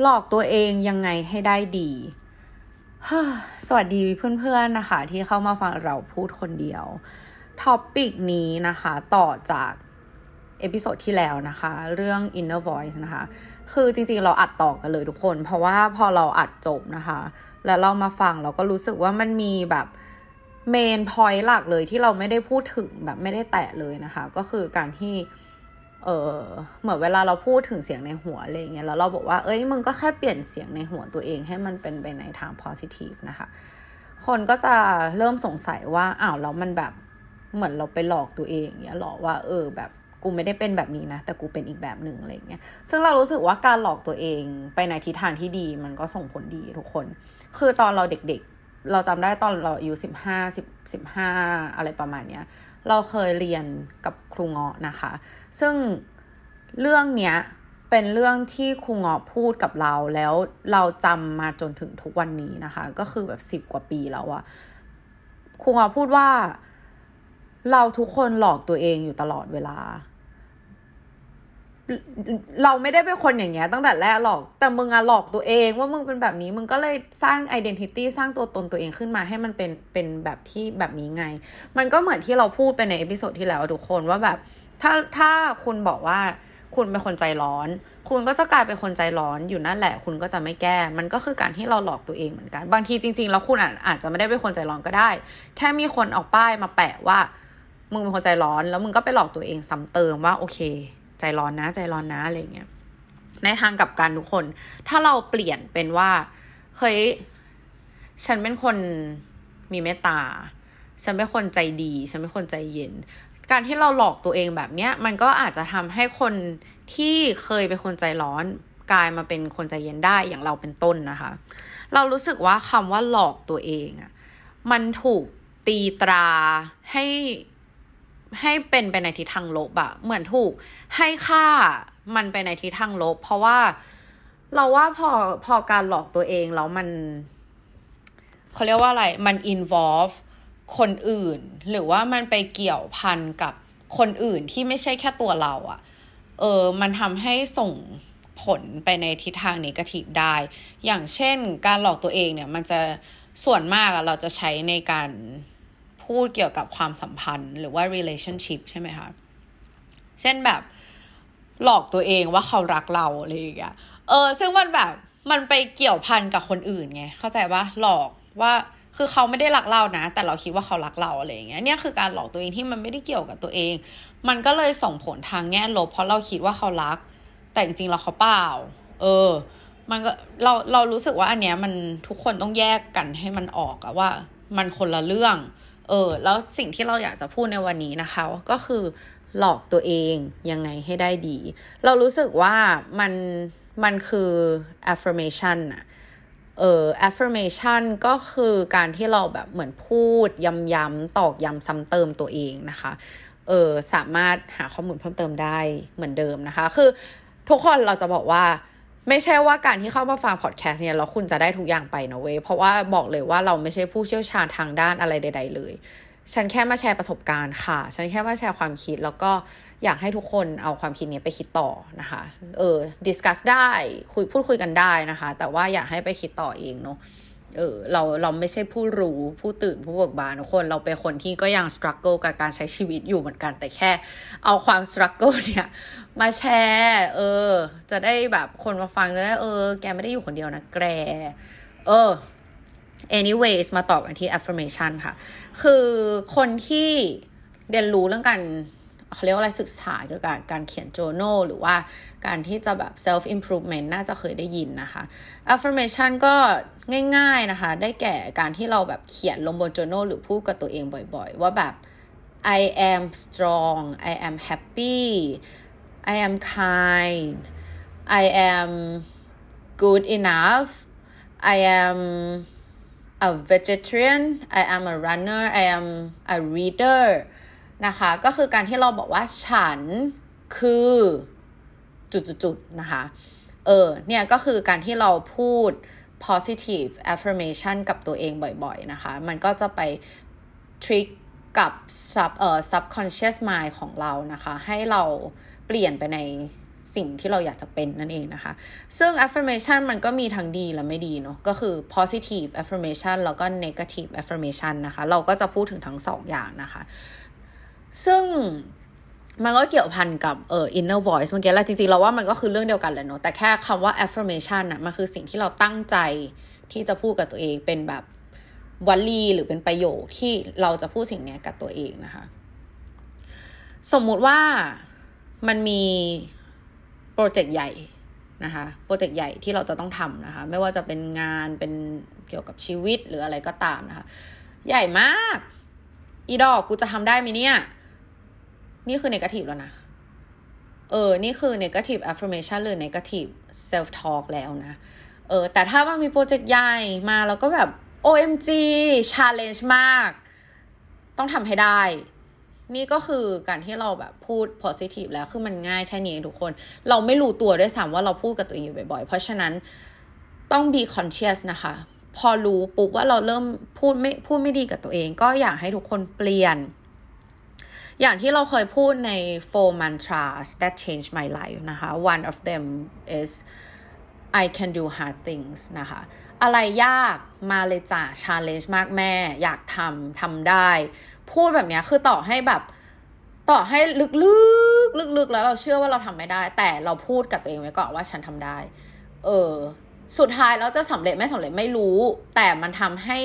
หลอกตัวเองยังไงให้ได้ดีสวัสดีเพื่อนๆนะคะ ที่เข้ามาฟังเราพูดคนเดียว topic นี้นะคะต่อจาก episode ที่แล้วนะคะ เรื่อง inner voice นะคะ คือจริงๆเราอัดต่อกันเลยทุกคน เพราะว่าพอเราอัดจบนะคะ แล้วเรามาฟังเราก็รู้สึกว่ามันมีแบบ main point หลักเลยที่เราไม่ได้พูดถึงแบบไม่ได้แตะเลยนะคะ ก็คือการที่ เออเหมือนเวลาเราพูดถึงเสียงในหัวอะไรเงี้ยแล้วเราบอกว่าเอ้ยมึงก็แค่เปลี่ยนเสียงในหัวตัวเองให้มันเป็นไปในทาง positive นะคะ คนก็จะเริ่มสงสัยว่าอ้าวแล้วมันแบบเหมือนเราไปหลอกตัวเองเงี้ยหรอว่าเออแบบกูไม่ได้เป็นแบบนี้นะ แต่กูเป็นอีกแบบหนึ่งอะไรเงี้ย ซึ่งเรารู้สึกว่าการหลอกตัวเองไปในทิศทางที่ดีมันก็ส่งผลดีทุกคน คือตอนเราเด็กๆ เราจำได้ตอนเราอายุสิบห้าสิบสิบห้าอะไรประมาณเนี้ย เราเคยเรียนกับครูเงาะนะคะ ซึ่งเรื่องเนี้ยเป็นเรื่องที่ครูเงาะพูดกับเราแล้วเราจำมาจนถึงทุกวันนี้นะคะ ก็คือแบบสิบกว่าปีแล้วอะครูเงาะพูดว่า เราทุกคนหลอกตัวเองอยู่ตลอดเวลา เราไม่ได้เป็นคนอย่างเงี้ยตั้งแต่แรกหรอก แต่มึงอะหลอกตัวเองว่ามึงเป็นแบบนี้ มึงก็เลยสร้าง identity สร้างตัวตนตัวเองขึ้นมาให้มันเป็นเป็นแบบที่แบบนี้ไง มันก็เหมือนที่เราพูดไปใน episode ที่แล้วทุกคนว่าแบบ ถ้าถ้าคุณบอกว่าคุณเป็นคนใจร้อน คุณก็จะกลายเป็นคนใจร้อนอยู่นั่นแหละ คุณก็จะไม่แก้ มันก็คือการที่เราหลอกตัวเองเหมือนกัน บางทีจริงๆ แล้วคุณอาจจะไม่ได้เป็นคนใจร้อนก็ได้ แค่มีคนเอาป้ายมาแปะว่า มึงเป็นคนใจร้อน แล้วมึงก็ไปหลอกตัวเองซ้ำเติมว่าโอเค ใจร้อนนะใจร้อนนะอะไรเงี้ยในทางกับการทุกคน ถ้าเราเปลี่ยนเป็นว่า เฮ้ย ฉันเป็นคนมีเมตตา ฉันเป็นคนใจดี ฉันเป็นคนใจเย็น การที่เราหลอกตัวเองแบบเนี้ย มันก็อาจจะทำให้คนที่เคยเป็นคนใจร้อน กลายมาเป็นคนใจเย็นได้อย่างเราเป็นต้นนะคะ เรารู้สึกว่าคำว่าหลอกตัวเองอะมันถูกตีตราให้ ให้เป็นไปในทิศทางลบอะเหมือนถูกให้ค่ามันไปในทิศทางลบ เพราะว่าเราว่าพอพอการหลอกตัวเองแล้วมันเขาเรียกว่าอะไรมัน involve คนอื่น หรือว่ามันไปเกี่ยวพันกับคนอื่นที่ไม่ใช่แค่ตัวเราอะเออมันทำให้ส่งผลไปในทิศทางนิกทีฟได้ อย่างเช่น การหลอกตัวเองเนี่ยมันจะส่วนมากอะเราจะใช้ในการ พูดเกี่ยวกับความสัมพันธ์ หรือว่า relationship ใช่ไหมคะเช่นแบบหลอกตัวเองว่าเขารักเราอะไรอย่างเงี้ยเออ ซึ่งมันแบบมันไปเกี่ยวพันกับคนอื่นไงเข้าใจว่าหลอกว่าคือเขาไม่ได้รักเรานะ แต่เราคิดว่าเขารักเราอะไรอย่างเงี้ยเนี่ยคือการหลอกตัวเองที่มันไม่ได้เกี่ยวกับตัวเอง มันก็เลยส่งผลทางแง่ลบ เพราะเราคิดว่าเขารัก แต่จริงๆเราเขาเปล่า เออ มันก็เราเรารู้สึกว่าอันเนี้ยมันทุกคนต้องแยกกันให้มันออกอะว่า มันคนละเรื่อง เออแล้วสิ่งที่เราอยากจะพูดในวันนี้นะคะ ก็คือหลอกตัวเองยังไงให้ได้ดี เรารู้สึกว่ามันมันคือ affirmation อะเออ affirmation ก็คือการที่เราแบบเหมือนพูดย้ำๆตอกย้ำซ้ำเติมตัวเองนะคะ เออสามารถหาข้อมูลเพิ่มเติมได้เหมือนเดิมนะคะ คือทุกคนเราจะบอกว่า ไม่ใช่ว่าการที่เข้ามาฟังพอดแคสต์เนี่ยแล้วคุณจะได้ทุกอย่างไปนะเว้ยเพราะว่าบอกเลยว่าเราไม่ใช่ผู้เชี่ยวชาญทางด้านอะไรใด ๆ เลย ฉันแค่มาแชร์ประสบการณ์ค่ะ ฉันแค่มาแชร์ความคิดแล้วก็อยากให้ทุกคนเอาความคิดนี้ไปคิดต่อนะคะ เออ discuss ได้คุยพูดคุยกันได้นะคะ แต่ว่าอยากให้ไปคิดต่อเองเนาะ เออเราเราไม่ใช่ผู้รู้ผู้ตื่นผู้เบิกบานทุกคนเราเป็นคนที่ก็ยัง struggle กับการใช้ชีวิตอยู่เหมือนกันแต่แค่ เอาความ struggle เนี่ยมาแชร์เออ จะได้แบบคนมาฟังจะได้เออ แกไม่ได้อยู่คนเดียวนะแกเออ anyways มาต่อกันที่ affirmation ค่ะ คือคนที่เรียนรู้เรื่องการ เขาเรียกว่าอะไรศึกษาเกี่ยวกับการเขียน journal หรือว่าการที่จะแบบ self improvement น่าจะเคยได้ยินนะคะ affirmation ก็ง่ายๆนะคะ ได้แก่การที่เราแบบเขียนลงบน journal หรือพูดกับตัวเองบ่อยๆ ว่าแบบ I am strong I am happy I am kind I am good enough I am a vegetarian I am a runner I am a reader นะคะ ก็คือการที่เราบอกว่าฉันคือจุดๆนะคะ เออ เนี่ยก็คือการที่เราพูด positive affirmation กับตัวเองบ่อยๆนะคะ มันก็จะไป trick กับ sub เอ่อ subconscious mind ของเรานะคะ ให้เราเปลี่ยนไปในสิ่งที่เราอยากจะเป็นนั่นเองนะคะ ซึ่ง affirmation มันก็มีทั้งดีและไม่ดีเนาะ ก็คือ positive affirmation แล้วก็ negative affirmation นะคะ เราก็จะพูดถึงทั้งสองอย่างนะคะ ซึ่งมันก็เกี่ยวพันกับเอ่อ inner voice เมื่อกี้แล้วจริงๆเราว่ามันก็คือเรื่องเดียวกันแหละเนาะแต่แค่คำว่า affirmation นะมันคือสิ่งที่เราตั้งใจที่จะพูดกับตัวเองเป็นแบบวลีหรือเป็นประโยคที่เราจะพูดสิ่งนี้กับตัวเองนะคะ สมมุติว่ามันมีโปรเจกต์ใหญ่นะคะโปรเจกต์ใหญ่ที่เราจะต้องทำนะคะ ไม่ว่าจะเป็นงานเป็นเกี่ยวกับชีวิตหรืออะไรก็ตามนะคะ ใหญ่มาก อีดอกกูจะทำได้ไหมเนี่ย นี่คือ negative แล้วนะ เออ นี่คือ negative affirmation หรือ negative self talk แล้วนะ เออ แต่ถ้ามันมีโปรเจกต์ใหญ่มาแล้วก็แบบ OMG challenge มาก ต้องทำให้ได้ นี่ก็คือการที่เราแบบพูด positive แล้ว คือมันง่ายแค่นี้ทุกคน เราไม่รู้ตัวด้วยซ้ำว่าเราพูดกับตัวเองอยู่บ่อยๆ เพราะฉะนั้นต้อง be conscious นะคะ พอรู้ปุ๊บว่าเราเริ่มพูดไม่พูดไม่ดีกับตัวเอง ก็อยากให้ทุกคนเปลี่ยน อย่างที่เราเคยพูดใน four mantras that changed my life นะคะ one of them is I can do hard things นะคะ อะไรยากมาเลยจ้ะ challenge มากแม่ อยากทำทำได้ พูดแบบนี้คือต่อให้แบบต่อให้ลึกๆ ลึกๆ แล้วเราเชื่อว่าเราทำไม่ได้ แต่เราพูดกับตัวเองไว้ก่อนว่าฉันทำได้ เออ สุดท้ายเราจะสำเร็จไม่สำเร็จไม่รู้ แต่มันทำให้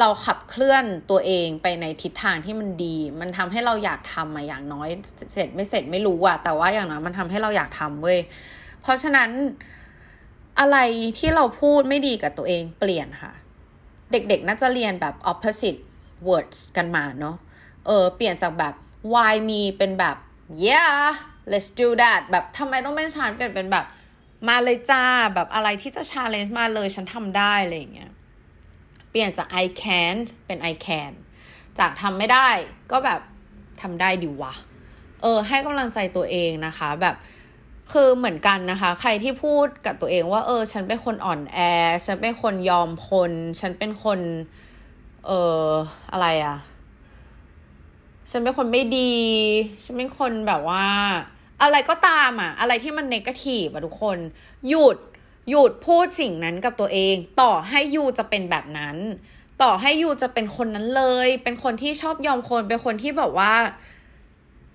เราขับเคลื่อนตัวเองไปในทิศทางที่มันดี มันทำให้เราอยากทำมาอย่างน้อย เสร็จไม่เสร็จไม่รู้อะแต่ว่าอย่างน้อยมันทำให้เราอยากทำเว้ย เพราะฉะนั้นอะไรที่เราพูดไม่ดีกับตัวเองเปลี่ยนค่ะ เด็กๆน่าจะเรียนแบบ opposite words กันมาเนาะ เออ เปลี่ยนจากแบบ why me เป็นแบบ yeah let's do that แบบทำไมต้องเป็นฉันเปลี่ยนเป็นแบบ มาเลยจ้าแบบอะไรที่จะ challenge มาเลยฉันทำได้อะไรอย่างเงี้ยเปลี่ยนจาก I can't เป็น I can จากทำไม่ได้ก็แบบทำได้ดีวะ เออ ให้กำลังใจตัวเองนะคะ แบบคือเหมือนกันนะคะ ใครที่พูดกับตัวเองว่าเออ ฉันเป็นคนอ่อนแอ ฉันเป็นคนยอมคน ฉันเป็นคน เอออะไรอะฉันเป็นคนไม่ดี ฉันเป็นคนแบบว่า อะไรก็ตามอะอะไรที่มันเนกาทีฟอะทุกคน หยุดหยุดพูดสิ่งนั้นกับตัวเอง ต่อให้ยูจะเป็นแบบนั้น ต่อให้ยูจะเป็นคนนั้นเลย เป็นคนที่ชอบยอมคน เป็นคนที่แบบว่า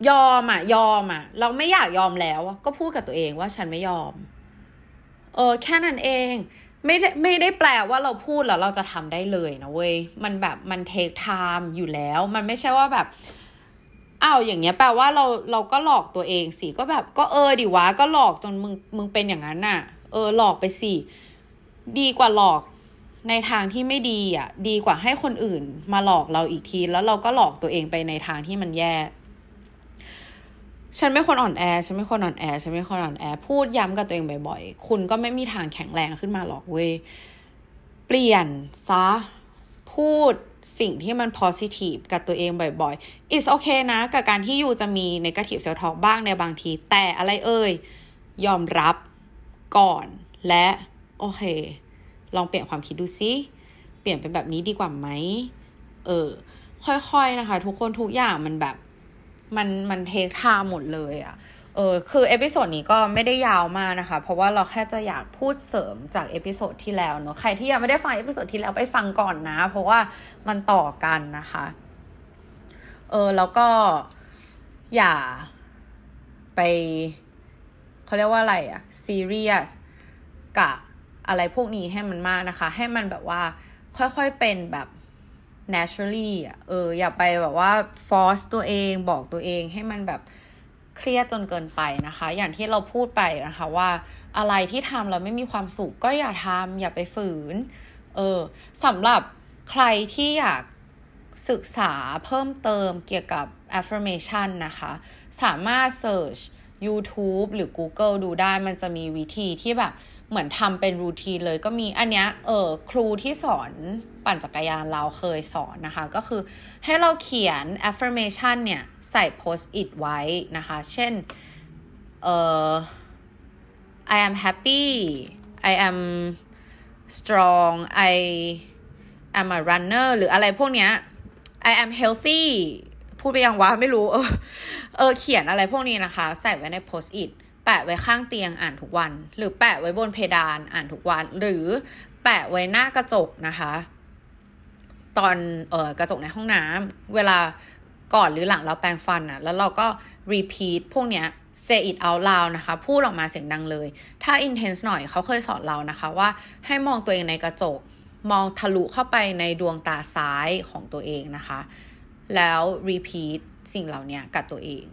ยอมอะยอมอะเราไม่อยากยอมแล้ว ก็พูดกับตัวเองว่าฉันไม่ยอม เออแค่นั้นเองไม่ได้ไม่ได้แปลว่าเราพูดแล้วเราจะทำได้เลยนะเว้ย มันแบบมันเทคไทม์อยู่แล้ว มันไม่ใช่ว่าแบบ อ้าวอย่างเงี้ยแปลว่าเราเราก็หลอกตัวเองสิก็แบบก็เออดิวะก็หลอกจนมึงมึงเป็นอย่างนั้นน่ะ เออหลอกไปสิดีกว่าหลอกในทางที่ไม่ดีอะ ดีกว่าให้คนอื่นมาหลอกเราอีกที แล้วเราก็หลอกตัวเองไปในทางที่มันแย่ ฉันไม่คนอ่อนแอฉันไม่คนอ่อนแอฉันไม่คนอ่อนแอ พูดย้ำกับตัวเองบ่อยๆ คุณก็ไม่มีทางแข็งแรงขึ้นมาหรอกเว้ยเปลี่ยนซะพูด สิ่งที่มัน positive กับตัวเองบ่อยๆ it's okay นะ กับการที่ you จะมี negative self talk บ้างในบางที แต่อะไรเอ่ย ยอมรับก่อนและ โอเค ลองเปลี่ยนความคิดดูซิเปลี่ยนเป็นแบบนี้ดีกว่าไหมเออ ค่อยๆนะคะ ทุกคนทุกอย่างมันแบบ มันมัน take time หมดเลยอะ เออคือ episode นี้ก็ไม่ได้ยาวมากนะคะ เพราะว่าเราแค่จะอยากพูดเสริมจาก episode ที่แล้วเนาะใครที่ยังไม่ได้ฟัง episode ที่แล้วไปฟังก่อนนะ เพราะว่ามันต่อกันนะคะ เออแล้วก็อย่าไปเขาเรียกว่าอะไรอะซีเรียสกับอะไรพวกนี้ให้มันมากนะคะ ให้มันแบบว่าค่อยๆเป็นแบบ naturally อะเอออย่าไปแบบว่า force ตัวเองบอกตัวเองให้มันแบบ เครียดจนเกินไปนะคะ อย่างที่เราพูดไปนะคะว่าอะไรที่ทำเราไม่มีความสุขก็อย่าทำอย่าไปฝืน เออสำหรับใครที่อยากศึกษาเพิ่มเติมเกี่ยวกับ affirmation นะคะ สามารถ search YouTube หรือ Google ดูได้มันจะมีวิธีที่แบบ เหมือนทำเป็นรูทีนเลยก็มีอันเนี้ยเออครูที่สอนปั่นจักรยานเราเคยสอนนะคะ ก็คือให้เราเขียน affirmation เนี่ย ใส่ post it ไว้นะคะ เช่นเออ I am happy I am strong I am a runner หรืออะไรพวกเนี้ย I am healthy พูดไปยังวะไม่รู้ เออเออเขียนอะไรพวกนี้นะคะ ใส่ไว้ใน post it แปะไว้ข้างเตียงอ่านทุกวัน หรือแปะไว้บนเพดานอ่านทุกวัน หรือแปะไว้หน้ากระจกนะคะ ตอนเออกระจกในห้องน้ำเวลาก่อนหรือหลังเราแปรงฟันอะแล้วเราก็ repeat พวกเนี้ย say it out loud นะคะ พูดออกมาเสียงดังเลย ถ้า intense หน่อยเขาเคยสอนเรานะคะว่าให้มองตัวเองในกระจก มองทะลุเข้าไปในดวงตาซ้ายของตัวเองนะคะ แล้ว repeat สิ่งเหล่านี้กับตัวเอง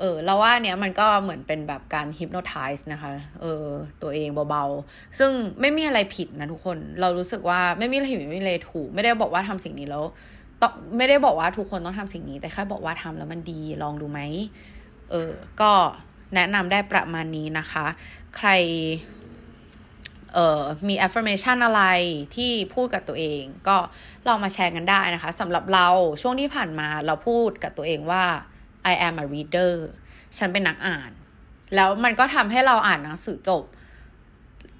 เออเราว่าเนี้ยมันก็เหมือนเป็นแบบการ hypnotize นะคะเออตัวเองเบาๆ ซึ่งไม่มีอะไรผิดนะทุกคนเรารู้สึกว่าไม่มีอะไรผิดไม่มีอะไรถูก ไม่ได้บอกว่าทำสิ่งนี้แล้วต้องไม่ได้บอกว่าทุกคนต้องทำสิ่งนี้ แต่แค่บอกว่าทำแล้วมันดีลองดูไหมเออก็แนะนำได้ประมาณนี้นะคะ ใครเอ่อมี affirmation อะไรที่พูดกับตัวเอง ก็ลองมาแชร์กันได้นะคะสำหรับเราช่วงที่ผ่านมาเราพูดกับตัวเองว่า I am a reader ฉันเป็นนักอ่าน แล้วมันก็ทำให้เราอ่านหนังสือจบ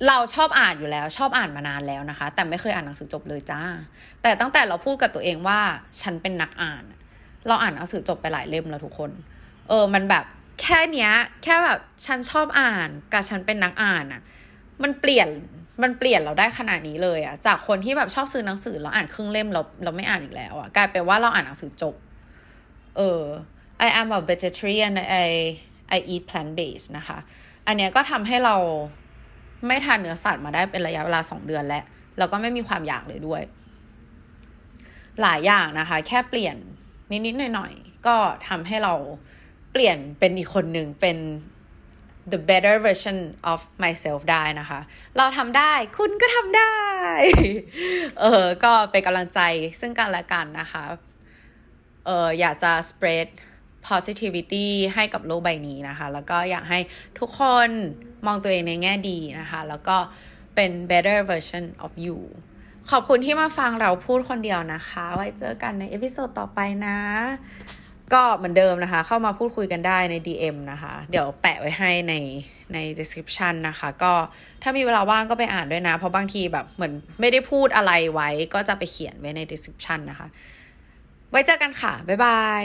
เราชอบอ่านอยู่แล้ว ชอบอ่านมานานแล้วนะคะ แต่ไม่เคยอ่านหนังสือจบเลยจ้า แต่ตั้งแต่เราพูดกับตัวเองว่าฉันเป็นนักอ่าน เราอ่านหนังสือจบไปหลายเล่มแล้วทุกคน เออ มันแบบแค่เนี้ย แค่แบบฉันชอบอ่านกับฉันเป็นนักอ่านอะมันเปลี่ยนมันเปลี่ยนเราได้ขนาดนี้เลยอะจากคนที่แบบชอบซื้อหนังสือแล้วอ่านครึ่งเล่มเราเราไม่อ่านอีกแล้วอะกลายเป็นว่าเราอ่านหนังสือจบ เออ I am a vegetarian I I eat plant based นะคะ อันเนี้ยก็ทำให้เราไม่ทานเนื้อสัตว์มาได้เป็นระยะเวลาสองเดือนแล้ว แล้วก็ไม่มีความอยากเลยด้วย หลายอย่างนะคะ แค่เปลี่ยนนิด ๆ หน่อย ๆ ก็ทำให้เราเปลี่ยนเป็นอีกคนหนึ่งเป็น the better version of myself ได้นะคะ เราทำได้คุณก็ทำได้ เออ ก็เป็นกำลังใจซึ่งกันและกันนะคะ เอออยากจะ spread positivity ให้กับโลกใบนี้นะคะ แล้วก็อยากให้ทุกคนมองตัวเองในแง่ดีนะคะ แล้วก็เป็น better version of you ขอบคุณที่มาฟังเราพูดคนเดียวนะคะ ไว้เจอกันใน episode ต่อไปนะ ก็เหมือนเดิมนะคะ เข้ามาพูดคุยกันได้ใน DM นะคะ เดี๋ยวแปะไว้ให้ในใน description นะคะ ก็ถ้ามีเวลาว่างก็ไปอ่านด้วยนะ เพราะบางทีแบบเหมือนไม่ได้พูดอะไรไว้ ก็จะไปเขียนไว้ใน description นะคะ ไว้เจอกันค่ะ บ๊ายบาย